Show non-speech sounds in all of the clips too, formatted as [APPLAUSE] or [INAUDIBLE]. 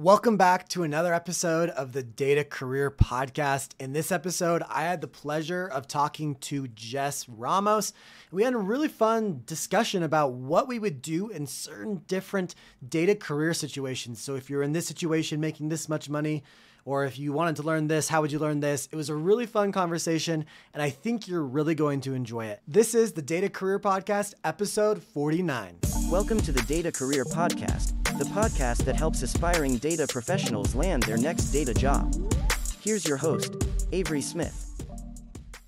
Welcome back to another episode of the Data Career Podcast. In this episode, I had the pleasure of talking to Jess Ramos. We had a really fun discussion about what we would do in certain different data career situations. So, if you're in this situation making this much money, or if you wanted to learn this, how would you learn this? It was a really fun conversation, and I think you're really going to enjoy it. This is the Data Career Podcast, episode 49. Welcome to the Data Career Podcast, the podcast that helps aspiring data professionals land their next data job. Here's your host, Avery Smith.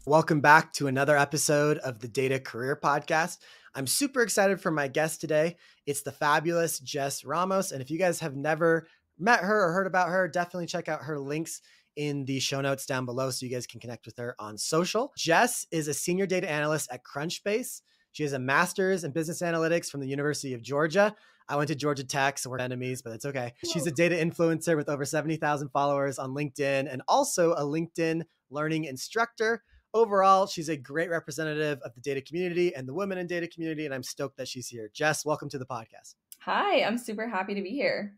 Welcome back to another episode of the Data Career Podcast. I'm super excited for my guest today. It's the fabulous Jess Ramos. And if you guys have never met her or heard about her, definitely check out her links in the show notes down below so you guys can connect with her on social. Jess is a senior data analyst at Crunchbase. She has a master's in business analytics from the University of Georgia. I went to Georgia Tech, so we're enemies, but it's okay. She's a data influencer with over 70,000 followers on LinkedIn and also a LinkedIn learning instructor. Overall, she's a great representative of the data community and the women in data community, and I'm stoked that she's here. Jess, welcome to the podcast. Hi, I'm super happy to be here.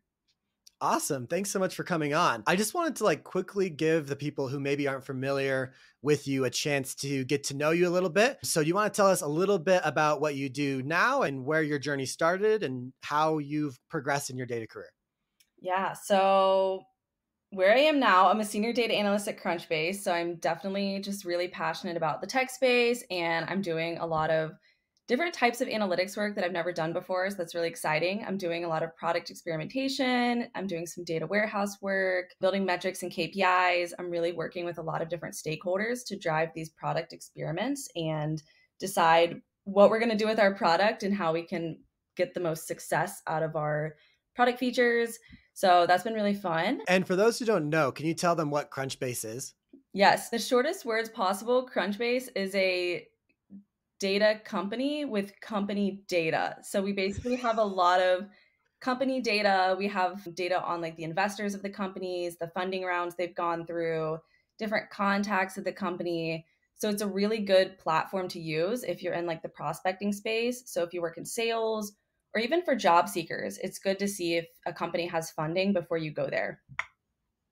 Awesome. Thanks so much for coming on. I just wanted to like quickly give the people who maybe aren't familiar with you a chance to get to know you a little bit. So, you want to tell us a little bit about what you do now and where your journey started and how you've progressed in your data career? Yeah. So, where I am now, I'm a senior data analyst at Crunchbase. So, I'm definitely just really passionate about the tech space and I'm doing a lot of different types of analytics work that I've never done before. So that's really exciting. I'm doing a lot of product experimentation. I'm doing some data warehouse work, building metrics and KPIs. I'm really working with a lot of different stakeholders to drive these product experiments and decide what we're going to do with our product and how we can get the most success out of our product features. So that's been really fun. And for those who don't know, can you tell them what Crunchbase is? Yes, the shortest words possible. Crunchbase is a data company with company data. So we basically have a lot of company data. We have data on like the investors of the companies, the funding rounds they've gone through, different contacts of the company. So it's a really good platform to use if you're in like the prospecting space. So if you work in sales or even for job seekers, it's good to see if a company has funding before you go there.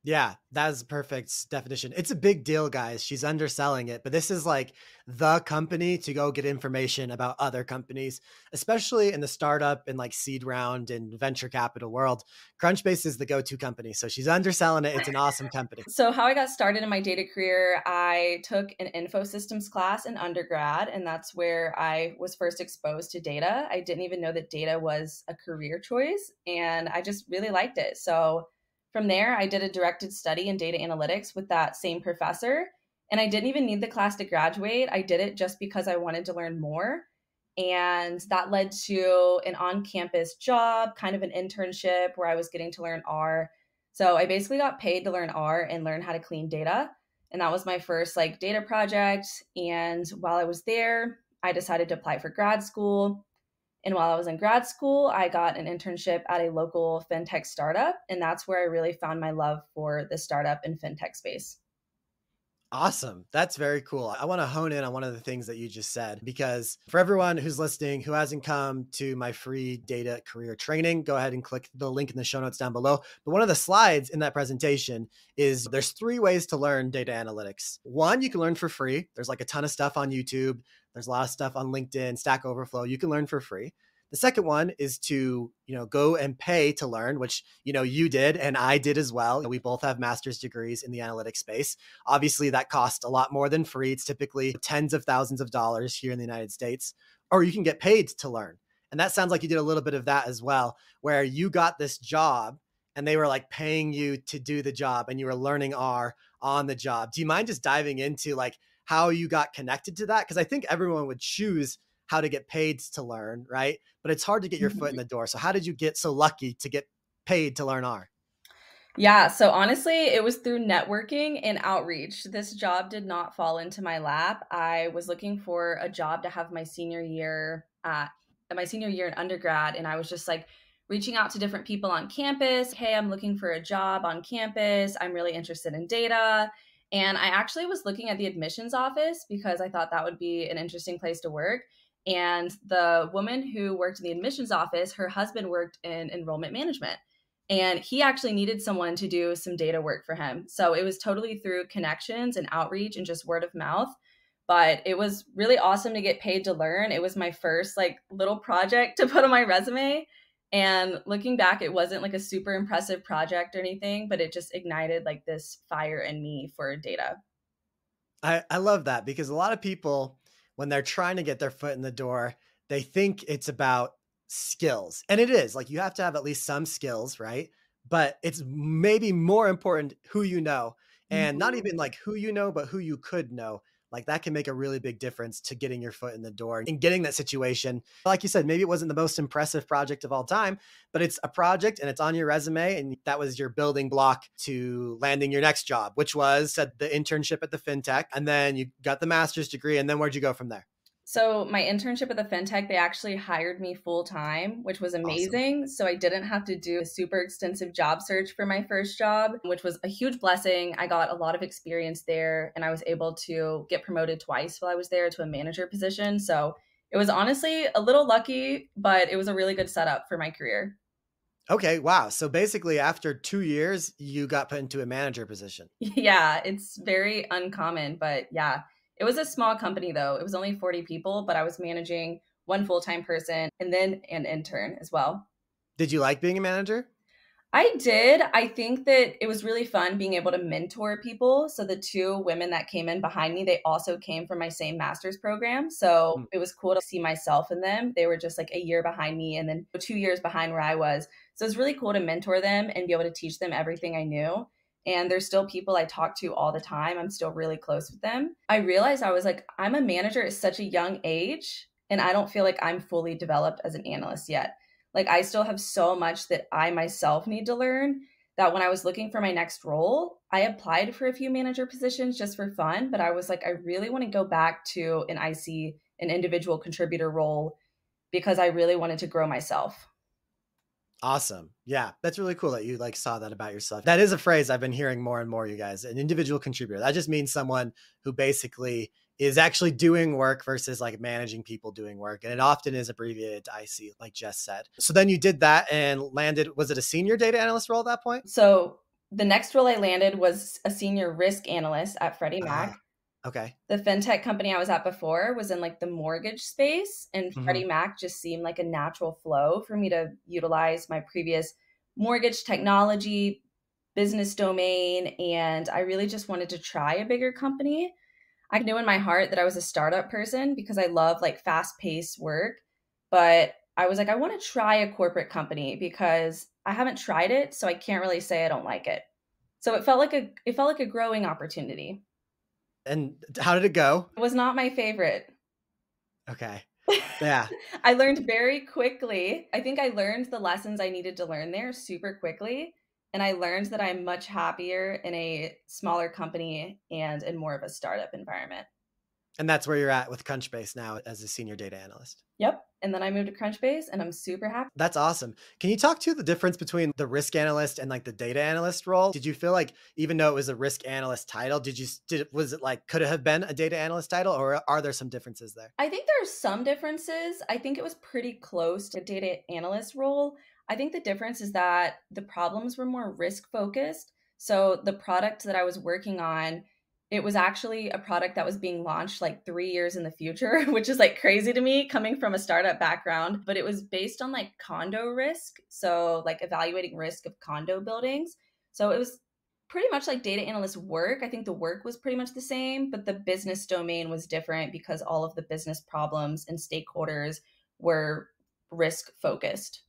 Yeah, that's perfect definition. It's a big deal, guys. She's underselling it, but this is like the company to go get information about other companies, especially in the startup and like seed round and venture capital world. Crunchbase is the go to company. So she's underselling it. It's an awesome company. So, how I got started in my data career, I took an info systems class in undergrad, and that's where I was first exposed to data. I didn't even know that data was a career choice, and I just really liked it. So, from there, I did a directed study in data analytics with that same professor. And I didn't even need the class to graduate. I did it just because I wanted to learn more. And that led to an on campus job, kind of an internship where I was getting to learn R. So I basically got paid to learn R and learn how to clean data. And that was my first like data project. And while I was there, I decided to apply for grad school. And while I was in grad school, I got an internship at a local fintech startup. And that's where I really found my love for the startup and fintech space. Awesome. That's very cool. I want to hone in on one of the things that you just said because for everyone who's listening who hasn't come to my free data career training, go ahead and click the link in the show notes down below. But one of the slides in that presentation is there's three ways to learn data analytics. One, you can learn for free. There's like a ton of stuff on YouTube. There's a lot of stuff on LinkedIn, Stack Overflow. You can learn for free. The second one is to, you know, go and pay to learn, which, you know, you did and I did as well. We both have master's degrees in the analytics space. Obviously, that costs a lot more than free. It's typically tens of thousands of dollars here in the United States, or you can get paid to learn. And that sounds like you did a little bit of that as well, where you got this job and they were like paying you to do the job and you were learning R on the job. Do you mind just diving into like how you got connected to that? Because I think everyone would choose how to get paid to learn, right? But it's hard to get your foot in mm-hmm. the door. So how did you get so lucky to get paid to learn R? Yeah, so honestly, it was through networking and outreach. This job did not fall into my lap. I was looking for a job to have my senior year at my senior year in undergrad and I was just like reaching out to different people on campus. Hey, I'm looking for a job on campus. I'm really interested in data. And I actually was looking at the admissions office because I thought that would be an interesting place to work. And the woman who worked in the admissions office, her husband worked in enrollment management. And he actually needed someone to do some data work for him. So it was totally through connections and outreach and just word of mouth. But it was really awesome to get paid to learn. It was my first like little project [LAUGHS] to put on my resume. And looking back, it wasn't like a super impressive project or anything, but it just ignited like this fire in me for data. I, I love that because a lot of people, when they're trying to get their foot in the door, they think it's about skills. And it is like you have to have at least some skills, right? But it's maybe more important who you know and not mm-hmm. even like who you know, but who you could know. Like that can make a really big difference to getting your foot in the door and getting that situation. Like you said, maybe it wasn't the most impressive project of all time, but it's a project and it's on your resume. And that was your building block to landing your next job, which was at the internship at the fintech. And then you got the master's degree. And then where'd you go from there? So my internship at the fintech, they actually hired me full time, which was amazing. Awesome. So I didn't have to do a super extensive job search for my first job, which was a huge blessing. I got a lot of experience there and I was able to get promoted twice while I was there to a manager position. So it was honestly a little lucky, but it was a really good setup for my career. Okay, wow. So basically, after two years, you got put into a manager position. [LAUGHS] Yeah, it's very uncommon, but yeah, it was a small company though. It was only 40 people, but I was managing one full time person and then an intern as well. Did you like being a manager? I did. I think that it was really fun being able to mentor people. So the two women that came in behind me, they also came from my same master's program. So mm. it was cool to see myself in them. They were just like a year behind me and then two years behind where I was. So it was really cool to mentor them and be able to teach them everything I knew and there's still people I talk to all the time. I'm still really close with them. I realized I was like, I'm a manager at such a young age, and I don't feel like I'm fully developed as an analyst yet. Like, I still have so much that I myself need to learn that when I was looking for my next role, I applied for a few manager positions just for fun, but I was like, I really want to go back to an IC, an individual contributor role, because I really wanted to grow myself. Awesome. Yeah, that's really cool that you like saw that about yourself. That is a phrase I've been hearing more and more, you guys. An individual contributor. That just means someone who basically is actually doing work versus like managing people doing work. And it often is abbreviated to IC, like Jess said. So then you did that and landed, was it a senior data analyst role at that point? So the next role I landed was a senior risk analyst at Freddie Mac. Uh, Okay. The fintech company I was at before was in like the mortgage space, and mm-hmm. Freddie Mac just seemed like a natural flow for me to utilize my previous mortgage technology business domain. And I really just wanted to try a bigger company. I knew in my heart that I was a startup person because I love like fast paced work. But I was like, I want to try a corporate company because I haven't tried it. So I can't really say I don't like it. So it felt like a it felt like a growing opportunity. And how did it go? It was not my favorite. Okay. [LAUGHS] Yeah. I learned very quickly. I think I learned the lessons I needed to learn there super quickly. And I learned that I'm much happier in a smaller company and in more of a startup environment. And that's where you're at with Crunchbase now as a senior data analyst. Yep. And then I moved to Crunchbase and I'm super happy. That's awesome. Can you talk to the difference between the risk analyst and like the data analyst role? Did you feel like even though it was a risk analyst title, did you did was it like could it have been a data analyst title or are there some differences there? I think there are some differences. I think it was pretty close to data analyst role. I think the difference is that the problems were more risk focused. So the product that I was working on it was actually a product that was being launched like three years in the future, [LAUGHS] which is like crazy to me coming from a startup background. But it was based on like condo risk. So, like evaluating risk of condo buildings. So, it was pretty much like data analyst work. I think the work was pretty much the same, but the business domain was different because all of the business problems and stakeholders were risk focused.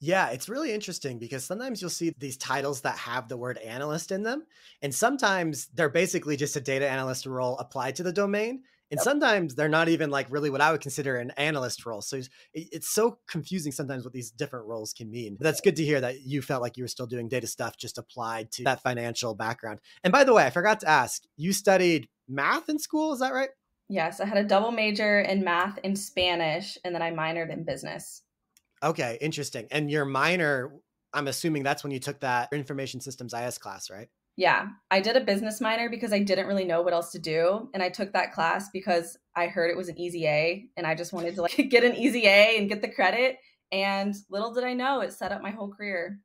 Yeah, it's really interesting because sometimes you'll see these titles that have the word analyst in them. And sometimes they're basically just a data analyst role applied to the domain. And yep. sometimes they're not even like really what I would consider an analyst role. So it's so confusing sometimes what these different roles can mean. But that's good to hear that you felt like you were still doing data stuff just applied to that financial background. And by the way, I forgot to ask, you studied math in school, is that right? Yes, I had a double major in math and Spanish, and then I minored in business. Okay, interesting. And your minor, I'm assuming that's when you took that information systems IS class, right? Yeah, I did a business minor because I didn't really know what else to do. And I took that class because I heard it was an easy A and I just wanted to like [LAUGHS] get an easy A and get the credit. And little did I know, it set up my whole career.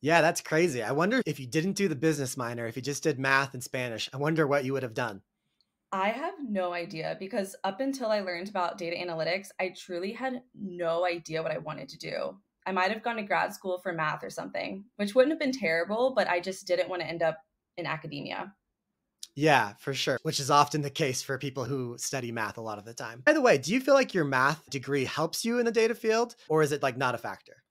Yeah, that's crazy. I wonder if you didn't do the business minor, if you just did math and Spanish, I wonder what you would have done. I have no idea because up until I learned about data analytics, I truly had no idea what I wanted to do. I might have gone to grad school for math or something, which wouldn't have been terrible, but I just didn't want to end up in academia. Yeah, for sure, which is often the case for people who study math a lot of the time. By the way, do you feel like your math degree helps you in the data field or is it like not a factor?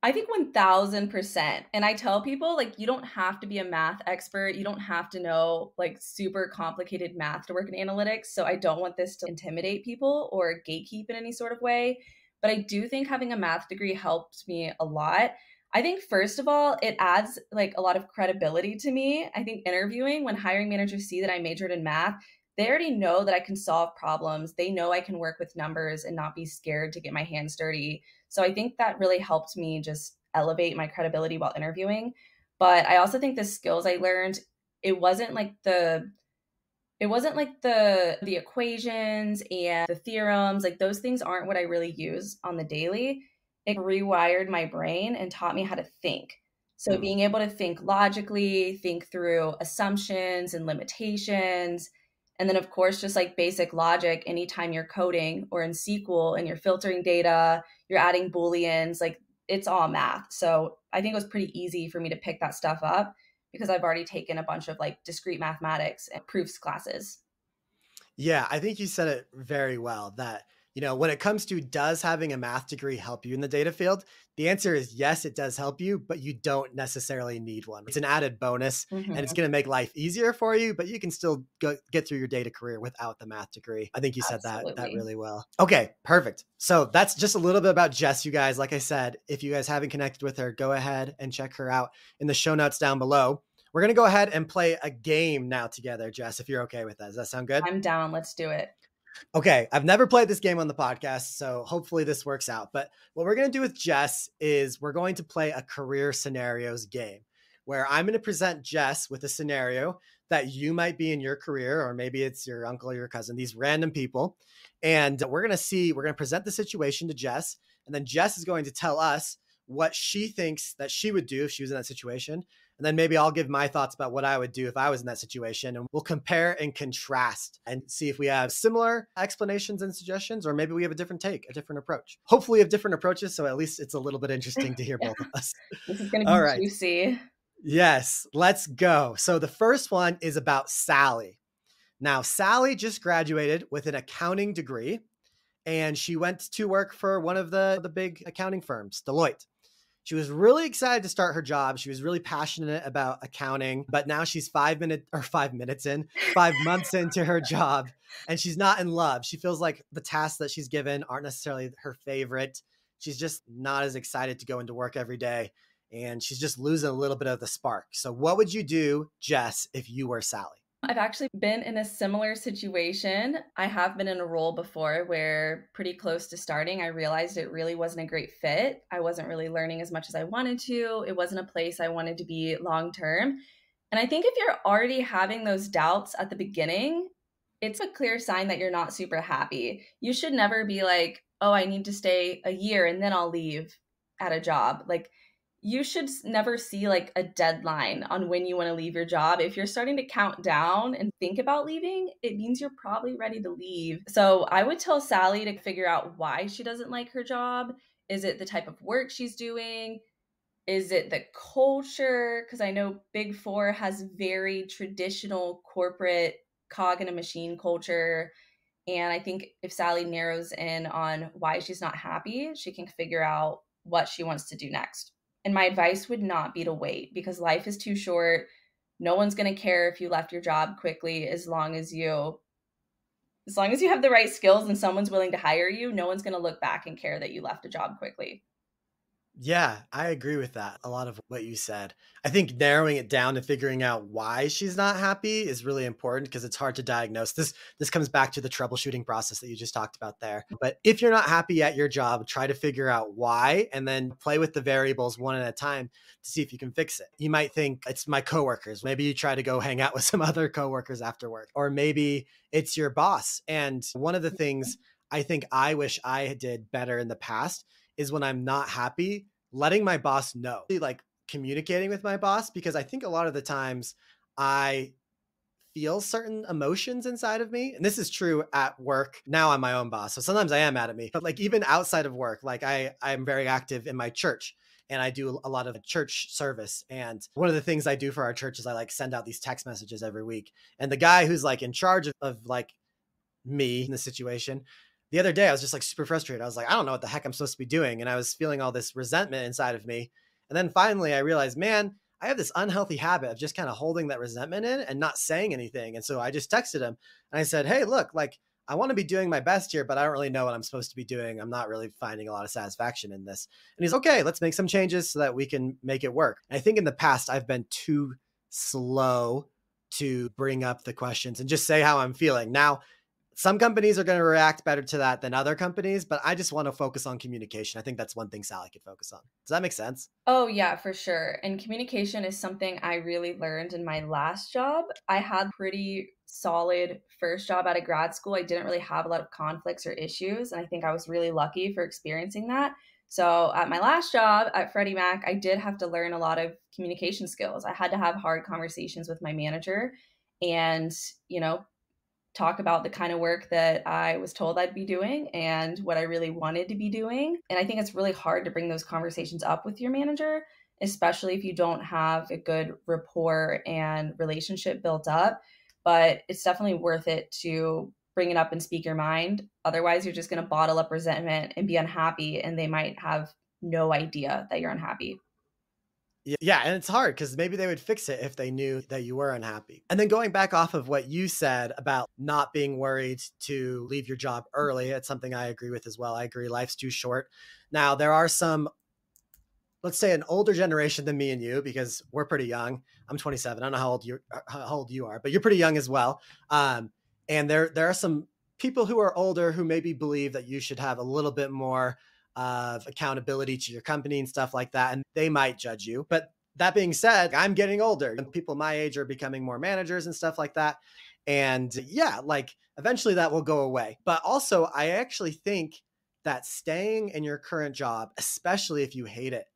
I think 1000%. And I tell people, like, you don't have to be a math expert. You don't have to know, like, super complicated math to work in analytics. So I don't want this to intimidate people or gatekeep in any sort of way. But I do think having a math degree helped me a lot. I think, first of all, it adds, like, a lot of credibility to me. I think interviewing, when hiring managers see that I majored in math, they already know that I can solve problems. They know I can work with numbers and not be scared to get my hands dirty. So I think that really helped me just elevate my credibility while interviewing. But I also think the skills I learned, it wasn't like the it wasn't like the the equations and the theorems, like those things aren't what I really use on the daily. It rewired my brain and taught me how to think. So mm. being able to think logically, think through assumptions and limitations, and then, of course, just like basic logic, anytime you're coding or in SQL and you're filtering data, you're adding Booleans, like it's all math. So I think it was pretty easy for me to pick that stuff up because I've already taken a bunch of like discrete mathematics and proofs classes. Yeah, I think you said it very well that you know, when it comes to does having a math degree help you in the data field? The answer is yes, it does help you, but you don't necessarily need one. It's an added bonus mm-hmm. and it's mm-hmm. going to make life easier for you, but you can still go, get through your data career without the math degree. I think you said Absolutely. that that really well. Okay, perfect. So that's just a little bit about Jess, you guys. Like I said, if you guys haven't connected with her, go ahead and check her out in the show notes down below. We're going to go ahead and play a game now together, Jess, if you're okay with that. Does that sound good? I'm down. Let's do it. Okay, I've never played this game on the podcast, so hopefully this works out. But what we're going to do with Jess is we're going to play a career scenarios game where I'm going to present Jess with a scenario that you might be in your career, or maybe it's your uncle or your cousin, these random people. And we're going to see, we're going to present the situation to Jess, and then Jess is going to tell us what she thinks that she would do if she was in that situation. And then maybe I'll give my thoughts about what I would do if I was in that situation. And we'll compare and contrast and see if we have similar explanations and suggestions, or maybe we have a different take, a different approach. Hopefully, we have different approaches. So at least it's a little bit interesting to [LAUGHS] hear both of us. This is going to be All right. juicy. Yes, let's go. So the first one is about Sally. Now, Sally just graduated with an accounting degree and she went to work for one of the, the big accounting firms, Deloitte. She was really excited to start her job. She was really passionate about accounting, but now she's five minutes or five minutes in, five months into her job, and she's not in love. She feels like the tasks that she's given aren't necessarily her favorite. She's just not as excited to go into work every day, and she's just losing a little bit of the spark. So, what would you do, Jess, if you were Sally? I've actually been in a similar situation. I have been in a role before where, pretty close to starting, I realized it really wasn't a great fit. I wasn't really learning as much as I wanted to. It wasn't a place I wanted to be long term. And I think if you're already having those doubts at the beginning, it's a clear sign that you're not super happy. You should never be like, oh, I need to stay a year and then I'll leave at a job. Like, you should never see like a deadline on when you want to leave your job. If you're starting to count down and think about leaving, it means you're probably ready to leave. So I would tell Sally to figure out why she doesn't like her job. Is it the type of work she's doing? Is it the culture? Because I know Big Four has very traditional corporate cog in a machine culture. And I think if Sally narrows in on why she's not happy, she can figure out what she wants to do next. And my advice would not be to wait because life is too short. No one's going to care if you left your job quickly as long as you as long as you have the right skills and someone's willing to hire you, no one's going to look back and care that you left a job quickly. Yeah, I agree with that. A lot of what you said. I think narrowing it down and figuring out why she's not happy is really important because it's hard to diagnose. This this comes back to the troubleshooting process that you just talked about there. But if you're not happy at your job, try to figure out why and then play with the variables one at a time to see if you can fix it. You might think it's my coworkers. Maybe you try to go hang out with some [LAUGHS] other coworkers after work. Or maybe it's your boss. And one of the things I think I wish I did better in the past is when I'm not happy, letting my boss know. Like communicating with my boss because I think a lot of the times I feel certain emotions inside of me. And this is true at work. Now I'm my own boss. So sometimes I am mad at me. But like even outside of work, like I I'm very active in my church and I do a lot of church service. And one of the things I do for our church is I like send out these text messages every week. And the guy who's like in charge of, of like me in the situation, the other day I was just like super frustrated. I was like, I don't know what the heck I'm supposed to be doing. And I was feeling all this resentment inside of me. And then finally I realized, man, I have this unhealthy habit of just kind of holding that resentment in and not saying anything. And so I just texted him and I said, Hey, look, like I want to be doing my best here, but I don't really know what I'm supposed to be doing. I'm not really finding a lot of satisfaction in this. And he's okay, let's make some changes so that we can make it work. And I think in the past, I've been too slow to bring up the questions and just say how I'm feeling. Now, some companies are going to react better to that than other companies, but I just want to focus on communication. I think that's one thing Sally could focus on. Does that make sense? Oh, yeah, for sure. And communication is something I really learned in my last job. I had pretty solid first job out of grad school. I didn't really have a lot of conflicts or issues, and I think I was really lucky for experiencing that. So, at my last job at Freddie Mac, I did have to learn a lot of communication skills. I had to have hard conversations with my manager and, you know, talk about the kind of work that I was told I'd be doing and what I really wanted to be doing. And I think it's really hard to bring those conversations up with your manager, especially if you don't have a good rapport and relationship built up. But it's definitely worth it to bring it up and speak your mind. Otherwise, you're just going to bottle up resentment and be unhappy, and they might have no idea that you're unhappy. Yeah, and it's hard because maybe they would fix it if they knew that you were unhappy. And then going back off of what you said about not being worried to leave your job early, it's something I agree with as well. I agree, life's too short. Now, there are some, let's say, an older generation than me and you because we're pretty young. I'm 27. I don't know how old you uh, how old you are, but you're pretty young as well. Um, and there there are some people who are older who maybe believe that you should have a little bit more of accountability to your company and stuff like that. And they might judge you. But that being said, I'm getting older and people my age are becoming more managers and stuff like that. And yeah, like eventually that will go away. But also, I actually think that staying in your current job, especially if you hate it,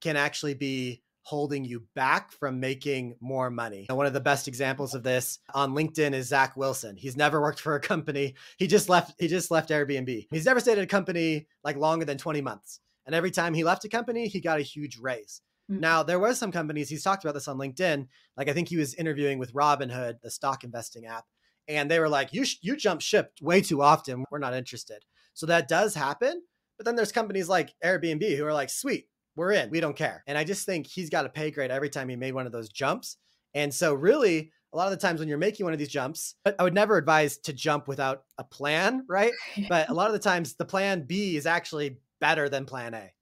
can actually be holding you back from making more money. And one of the best examples of this on LinkedIn is Zach Wilson. He's never worked for a company. He just left he just left Airbnb. He's never stayed at a company like longer than 20 months. And every time he left a company, he got a huge raise. Mm-hmm. Now, there was some companies, he's talked about this on LinkedIn. Like I think he was interviewing with Robinhood, the stock investing app, and they were like, "You sh- you jump ship way too often. We're not interested." So that does happen. But then there's companies like Airbnb who are like, "Sweet, we're in. We don't care. And I just think he's got a pay grade every time he made one of those jumps. And so, really, a lot of the times when you're making one of these jumps, but I would never advise to jump without a plan, right? [LAUGHS] but a lot of the times, the plan B is actually better than plan A.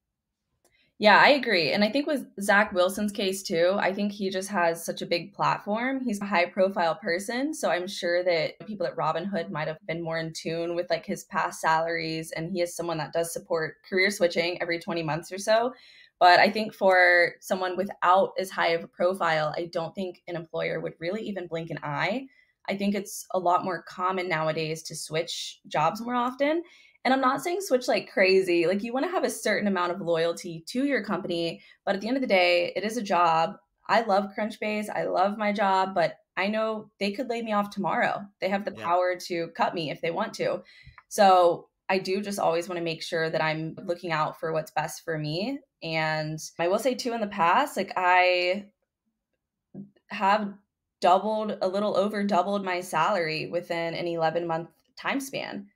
Yeah, I agree. And I think with Zach Wilson's case too, I think he just has such a big platform. He's a high profile person. So I'm sure that people at Robinhood might have been more in tune with like his past salaries. And he is someone that does support career switching every 20 months or so. But I think for someone without as high of a profile, I don't think an employer would really even blink an eye. I think it's a lot more common nowadays to switch jobs more often. And I'm not saying switch like crazy. Like you want to have a certain amount of loyalty to your company, but at the end of the day, it is a job. I love Crunchbase. I love my job, but I know they could lay me off tomorrow. They have the yeah. power to cut me if they want to. So I do just always want to make sure that I'm looking out for what's best for me. And I will say, too, in the past, like I have doubled, a little over doubled my salary within an 11 month time span.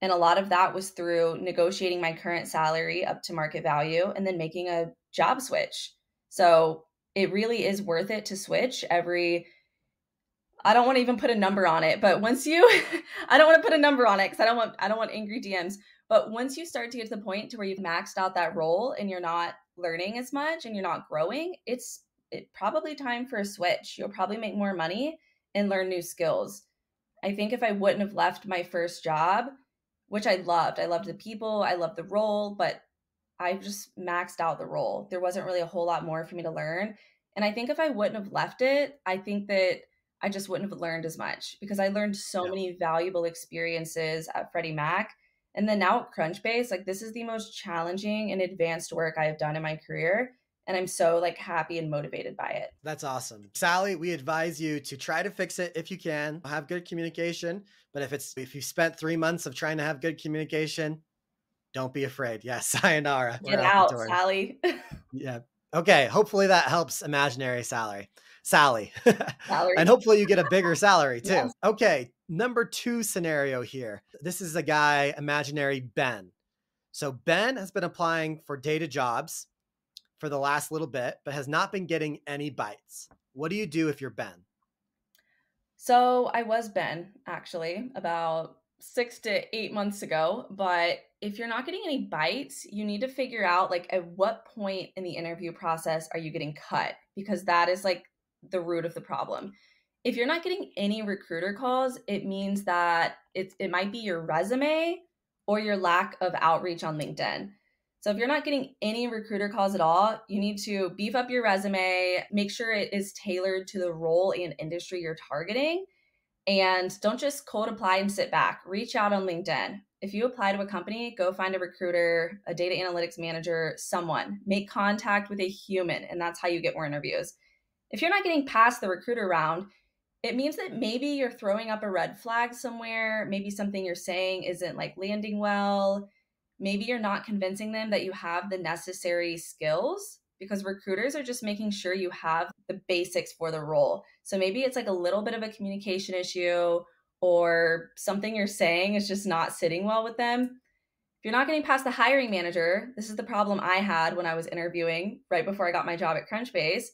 And a lot of that was through negotiating my current salary up to market value and then making a job switch. So it really is worth it to switch every I don't want to even put a number on it, but once you [LAUGHS] I don't want to put a number on it cuz I don't want I don't want angry DMs, but once you start to get to the point to where you've maxed out that role and you're not learning as much and you're not growing, it's it probably time for a switch. You'll probably make more money and learn new skills. I think if I wouldn't have left my first job, which I loved, I loved the people, I loved the role, but I just maxed out the role. There wasn't really a whole lot more for me to learn. And I think if I wouldn't have left it, I think that I just wouldn't have learned as much because I learned so yeah. many valuable experiences at Freddie Mac. And then now at Crunchbase, like this is the most challenging and advanced work I have done in my career. and I'm so like happy and motivated by it. That's awesome. Sally, we advise you to try to fix it if you can. Have good communication, but if it's if you spent 3 months of trying to have good communication, don't be afraid. Yes, [LAUGHS] sayonara. Get out, Sally. [LAUGHS] yeah. Okay, hopefully that helps imaginary salary. Sally. [LAUGHS] Salary. and hopefully you get a bigger salary [LAUGHS] too. Yes. Okay, number 2 scenario here. This is a guy imaginary Ben. So Ben has been applying for data jobs for the last little bit, but has not been getting any bites. What do you do if you're Ben? So I was Ben actually about six to eight months ago. But if you're not getting any bites, you need to figure out like at what point in the interview process are you getting cut? Because that is like the root of the problem. If you're not getting any recruiter calls, it means that it's it might be your resume or your lack of outreach on LinkedIn. So if you're not getting any recruiter calls at all, you need to beef up your resume, make sure it is tailored to the role and industry you're targeting. And don't just cold apply and sit back. Reach out on LinkedIn. If you apply to a company, go find a recruiter, a data analytics manager, someone. Make contact with a human, and that's how you get more interviews. If you're not getting past the recruiter round, it means that maybe you're throwing up a red flag somewhere. Maybe something you're saying isn't like landing well maybe you're not convincing them that you have the necessary skills because recruiters are just making sure you have the basics for the role. So maybe it's like a little bit of a communication issue or something you're saying is just not sitting well with them. If you're not getting past the hiring manager, this is the problem I had when I was interviewing right before I got my job at Crunchbase.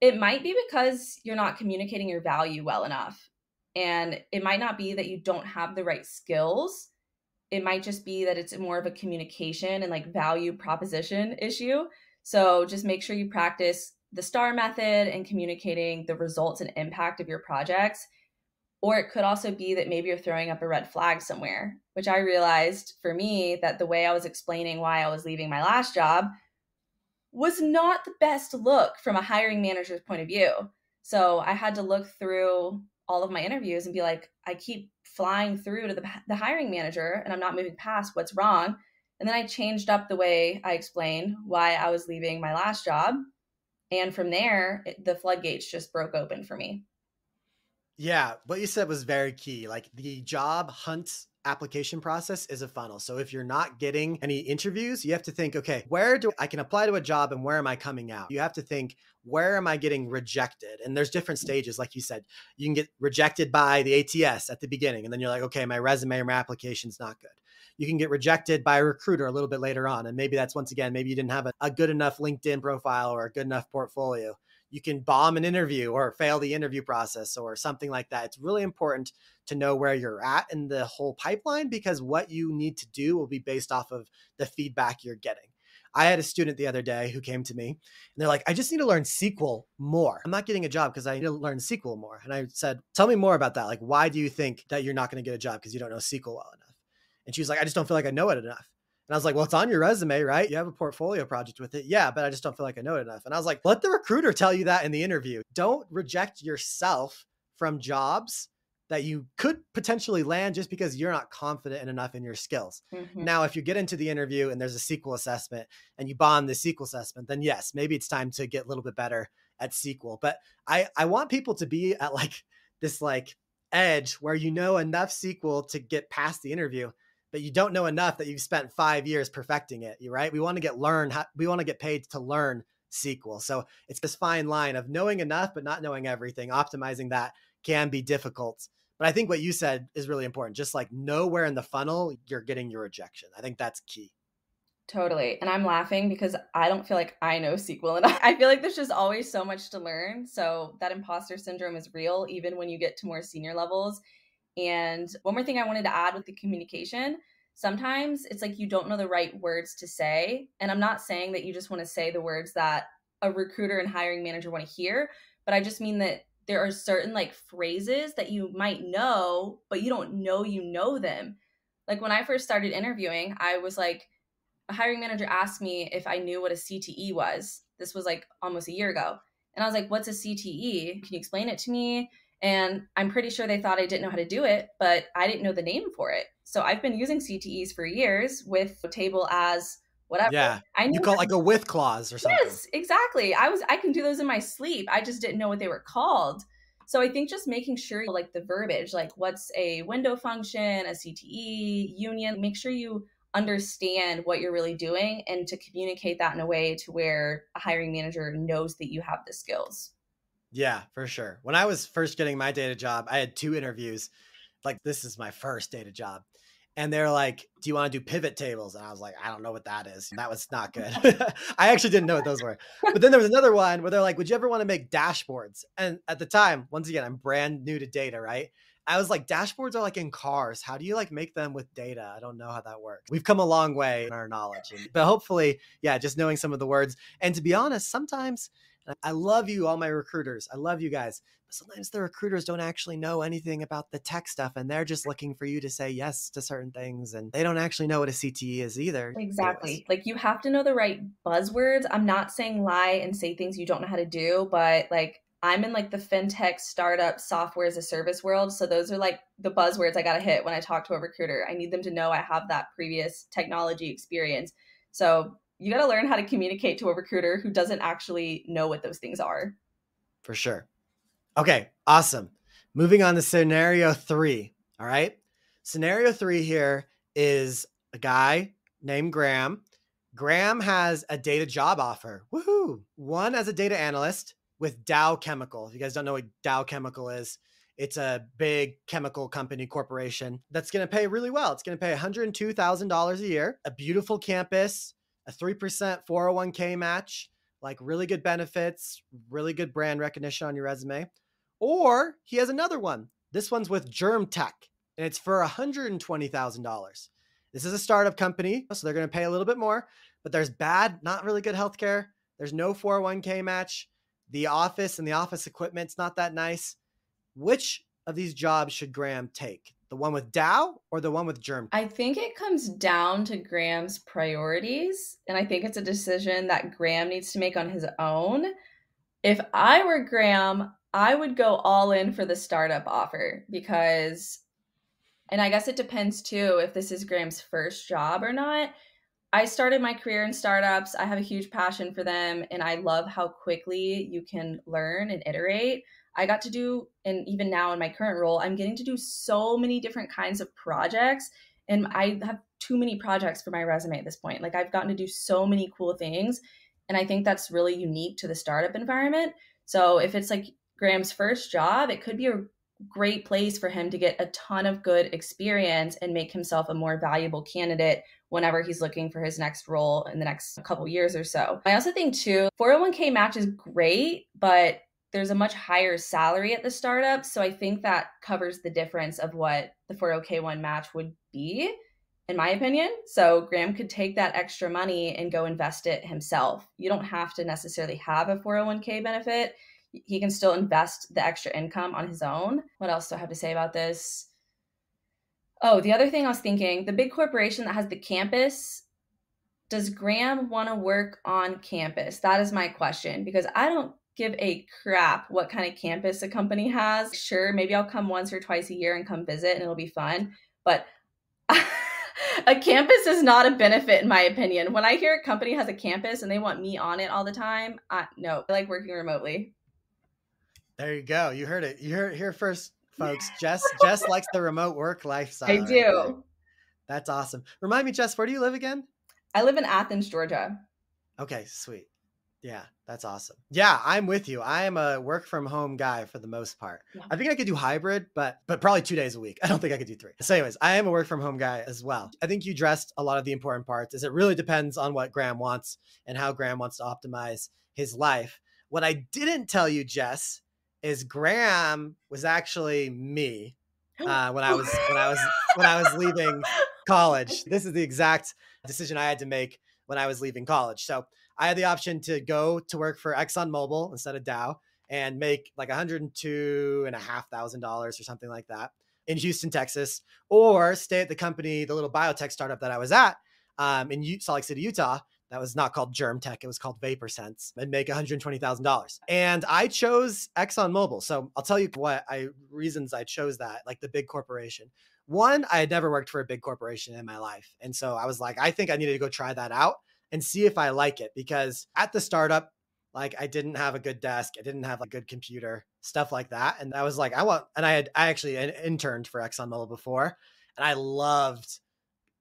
It might be because you're not communicating your value well enough. And it might not be that you don't have the right skills it might just be that it's more of a communication and like value proposition issue. So just make sure you practice the STAR method and communicating the results and impact of your projects. Or it could also be that maybe you're throwing up a red flag somewhere, which I realized for me that the way I was explaining why I was leaving my last job was not the best look from a hiring manager's point of view. So I had to look through all of my interviews and be like, I keep flying through to the, the hiring manager and I'm not moving past what's wrong. And then I changed up the way I explained why I was leaving my last job. And from there, it, the floodgates just broke open for me. Yeah, what you said was very key. Like the job hunt application process is a funnel. So if you're not getting any interviews, you have to think, okay, where do I can apply to a job and where am I coming out? You have to think, where am I getting rejected? And there's different stages, like you said. You can get rejected by the ATS at the beginning, and then you're like, okay, my resume or my application's not good. You can get rejected by a recruiter a little bit later on. And maybe that's once again, maybe you didn't have a, a good enough LinkedIn profile or a good enough portfolio you can bomb an interview or fail the interview process or something like that. It's really important to know where you're at in the whole pipeline because what you need to do will be based off of the feedback you're getting. I had a student the other day who came to me and they're like, I just need to learn SQL more. I'm not getting a job because I need to learn SQL more. And I said, Tell me more about that. Like, why do you think that you're not going to get a job because you don't know SQL well enough? And she was like, I just don't feel like I know it enough. And I was like, well, it's on your resume, right? You have a portfolio project with it. Yeah, but I just don't feel like I know it enough. And I was like, let the recruiter tell you that in the interview. Don't reject yourself from jobs that you could potentially land just because you're not confident enough in your skills. Mm-hmm. Now, if you get into the interview and there's a SQL assessment and you bond the SQL assessment, then yes, maybe it's time to get a little bit better at SQL. But I, I want people to be at like this like edge where you know enough SQL to get past the interview but you don't know enough that you've spent five years perfecting it. You right? We want to get learn. We want to get paid to learn SQL. So it's this fine line of knowing enough but not knowing everything. Optimizing that can be difficult. But I think what you said is really important. Just like know where in the funnel you're getting your rejection. I think that's key. Totally. And I'm laughing because I don't feel like I know SQL [LAUGHS] enough. I feel like there's just always so much to learn. So that imposter syndrome is real, even when you get to more senior levels. And one more thing I wanted to add with the communication sometimes it's like you don't know the right words to say. And I'm not saying that you just want to say the words that a recruiter and hiring manager want to hear, but I just mean that there are certain like phrases that you might know, but you don't know you know them. Like when I first started interviewing, I was like, a hiring manager asked me if I knew what a CTE was. This was like almost a year ago. And I was like, what's a CTE? Can you explain it to me? And I'm pretty sure they thought I didn't know how to do it, but I didn't know the name for it. So I've been using CTEs for years with table as whatever. Yeah. I You call it like a with clause or something. Yes, exactly. I was I can do those in my sleep. I just didn't know what they were called. So I think just making sure like the verbiage, like what's a window function, a CTE, union, make sure you understand what you're really doing and to communicate that in a way to where a hiring manager knows that you have the skills. Yeah, for sure. When I was first getting my data job, I had two interviews. Like, this is my first data job. And they're like, Do you want to do pivot tables? And I was like, I don't know what that is. That was not good. [LAUGHS] I actually didn't know what those were. But then there was another one where they're like, Would you ever want to make dashboards? And at the time, once again, I'm brand new to data, right? I was like, dashboards are like in cars. How do you like make them with data? I don't know how that works. We've come a long way in our knowledge, but hopefully, yeah, just knowing some of the words. And to be honest, sometimes I love you, all my recruiters. I love you guys. But sometimes the recruiters don't actually know anything about the tech stuff and they're just looking for you to say yes to certain things and they don't actually know what a CTE is either. Exactly. Like you have to know the right buzzwords. I'm not saying lie and say things you don't know how to do, but like I'm in like the fintech startup software as a service world. So those are like the buzzwords I got to hit when I talk to a recruiter. I need them to know I have that previous technology experience. So you got to learn how to communicate to a recruiter who doesn't actually know what those things are. For sure. Okay, awesome. Moving on to scenario three. All right. Scenario three here is a guy named Graham. Graham has a data job offer. Woohoo. One as a data analyst with Dow Chemical. If you guys don't know what Dow Chemical is, it's a big chemical company corporation that's going to pay really well. It's going to pay $102,000 a year, a beautiful campus, a 3% 401k match, like really good benefits, really good brand recognition on your resume. Or he has another one. This one's with Germ Tech, and it's for $120,000. This is a startup company, so they're going to pay a little bit more, but there's bad, not really good healthcare. There's no 401k match. The office and the office equipment's not that nice. Which of these jobs should Graham take? The one with Dow or the one with Germ? I think it comes down to Graham's priorities. And I think it's a decision that Graham needs to make on his own. If I were Graham, I would go all in for the startup offer because, and I guess it depends too if this is Graham's first job or not. I started my career in startups. I have a huge passion for them and I love how quickly you can learn and iterate. I got to do, and even now in my current role, I'm getting to do so many different kinds of projects. And I have too many projects for my resume at this point. Like I've gotten to do so many cool things. And I think that's really unique to the startup environment. So if it's like Graham's first job, it could be a great place for him to get a ton of good experience and make himself a more valuable candidate whenever he's looking for his next role in the next couple years or so. I also think too, 401k match is great, but there's a much higher salary at the startup. So I think that covers the difference of what the 401k1 match would be, in my opinion. So Graham could take that extra money and go invest it himself. You don't have to necessarily have a 401k benefit. He can still invest the extra income on his own. What else do I have to say about this? Oh, the other thing I was thinking the big corporation that has the campus, does Graham want to work on campus? That is my question because I don't give a crap what kind of campus a company has. Sure, maybe I'll come once or twice a year and come visit and it'll be fun, but [LAUGHS] a campus is not a benefit in my opinion. When I hear a company has a campus and they want me on it all the time, I no, I like working remotely. There you go. You heard it. You heard here first, folks. [LAUGHS] Jess Jess likes the remote work lifestyle. I do. Right That's awesome. Remind me, Jess, where do you live again? I live in Athens, Georgia. Okay, sweet. Yeah, that's awesome. Yeah, I'm with you. I am a work from home guy for the most part. Yeah. I think I could do hybrid, but but probably two days a week. [LAUGHS] I don't think I could do three. So, anyways, I am a work from home guy as well. I think you dressed a lot of the important parts. Is it really depends on what Graham wants and how Graham wants to optimize his life. What I didn't tell you, Jess, is Graham was actually me uh, when I was when I was [LAUGHS] when I was leaving college. This is the exact decision I had to make when I was leaving college. So I had the option to go to work for ExxonMobil instead of Dow and make like $102 and a half thousand dollars or something like that in Houston, Texas, or stay at the company, the little biotech startup that I was at um, in Salt Lake City, Utah. That was not called Germ Tech; it was called Vaporsens, and make $120,000. And I chose ExxonMobil. So I'll tell you what I reasons I chose that, like the big corporation. One, I had never worked for a big corporation in my life, and so I was like, I think I needed to go try that out and see if I like it. Because at the startup, like I didn't have a good desk, I didn't have a good computer, stuff like that. And I was like, I want, and I had, I actually interned for ExxonMobil before, and I loved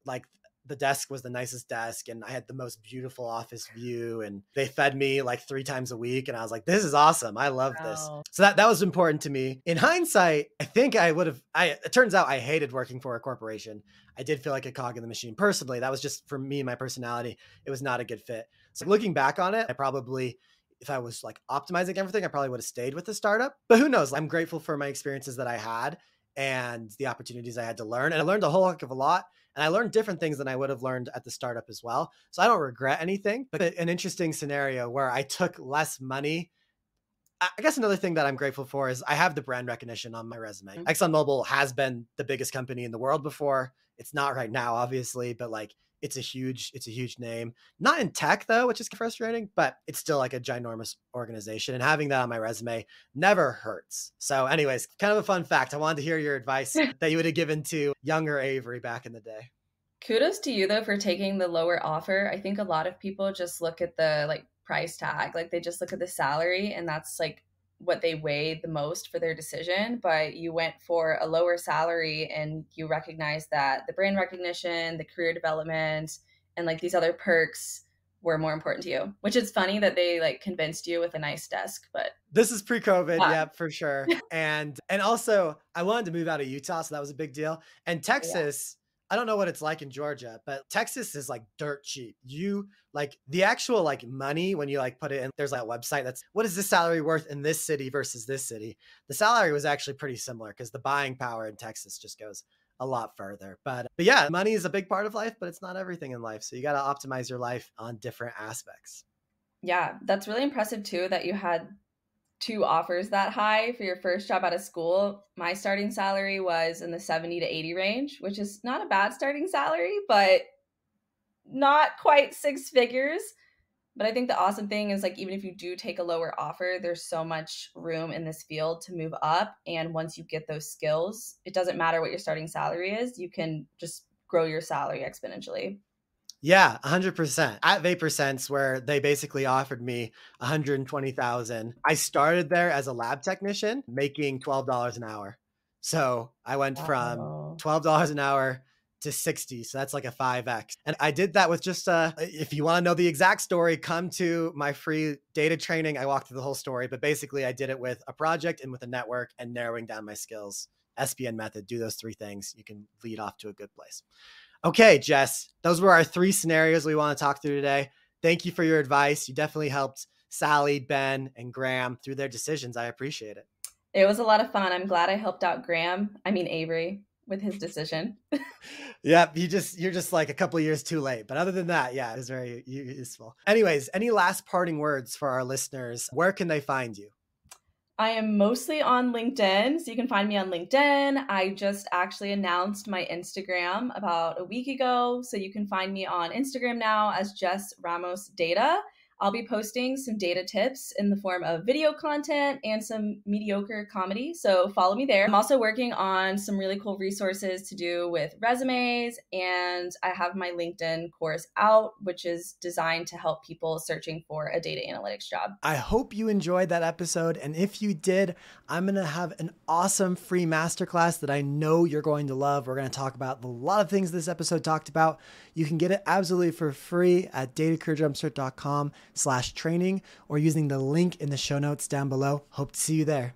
like the desk was the nicest desk and I had the most beautiful office view and they fed me like three times a week and I was like this is awesome. I love wow. this so that that was important to me. In hindsight I think I would have I it turns out I hated working for a corporation. I did feel like a cog in the machine. Personally that was just for me my personality it was not a good fit. So looking back on it I probably if I was like optimizing everything I probably would have stayed with the startup. But who knows? I'm grateful for my experiences that I had and the opportunities I had to learn and I learned a whole heck of a lot and I learned different things than I would have learned at the startup as well. So I don't regret anything, but an interesting scenario where I took less money. I guess another thing that I'm grateful for is I have the brand recognition on my resume. Mm-hmm. ExxonMobil has been the biggest company in the world before. It's not right now, obviously, but like it's a huge it's a huge name. Not in tech though which is frustrating but it's still like a ginormous organization and having that on my resume never hurts. So anyways kind of a fun fact i wanted to hear your advice [LAUGHS] that you would have given to younger avery back in the day. Kudos to you though for taking the lower offer. I think a lot of people just look at the like price tag like they just look at the salary and that's like what they weighed the most for their decision, but you went for a lower salary and you recognize that the brand recognition, the career development, and like these other perks were more important to you. Which is funny that they like convinced you with a nice desk, but this is pre-COVID, yeah, for sure. and and also I wanted to move out of Utah, so that was a big deal. And Texas I don't know what it's like in Georgia, but Texas is like dirt cheap. You like the actual like money when you like put it in there's like a website that's what is this salary worth in this city versus this city. The salary was actually pretty similar because the buying power in Texas just goes a lot further. But but yeah, money is a big part of life, but it's not everything in life. So you got to optimize your life on different aspects. Yeah, that's really impressive too that you had two offers that high for your first job out of school, my starting salary was in the 70 to 80 range, which is not a bad starting salary, but not quite six figures. But I think the awesome thing is like even if you do take a lower offer, there's so much room in this field to move up and once you get those skills, it doesn't matter what your starting salary is, you can just grow your salary exponentially. Yeah, 100%. At Vaporsens, where they basically offered me 120,000. I started there as a lab technician making $12 an hour. So I went wow. from $12 an hour to 60. So that's like a 5x. And I did that with just uh if you want to know the exact story, come to my free data training. I walked through the whole story, but basically I did it with a project and with a network and narrowing down my skills. SPN method, do those three things. You can lead off to a good place. Okay, Jess, those were our three scenarios we want to talk through today. Thank you for your advice. You definitely helped Sally, Ben, and Graham through their decisions. I appreciate it. It was a lot of fun. I'm glad I helped out Graham. I mean Avery with his decision. [LAUGHS] yep, you just you're just like a couple years too late. But other than that, yeah, it was very useful. Anyways, any last parting words for our listeners? Where can they find you? I am mostly on LinkedIn. So you can find me on LinkedIn. I just actually announced my Instagram about a week ago. So you can find me on Instagram now as Jess Ramos Data. I'll be posting some data tips in the form of video content and some mediocre comedy. So follow me there. I'm also working on some really cool resources to do with resumes, and I have my LinkedIn course out, which is designed to help people searching for a data analytics job. I hope you enjoyed that episode. And if you did, I'm going to have an awesome free masterclass that I know you're going to love. We're going to talk about a lot of things this episode talked about. You can get it absolutely for free at datacareerjumpstart.com slash training or using the link in the show notes down below. Hope to see you there.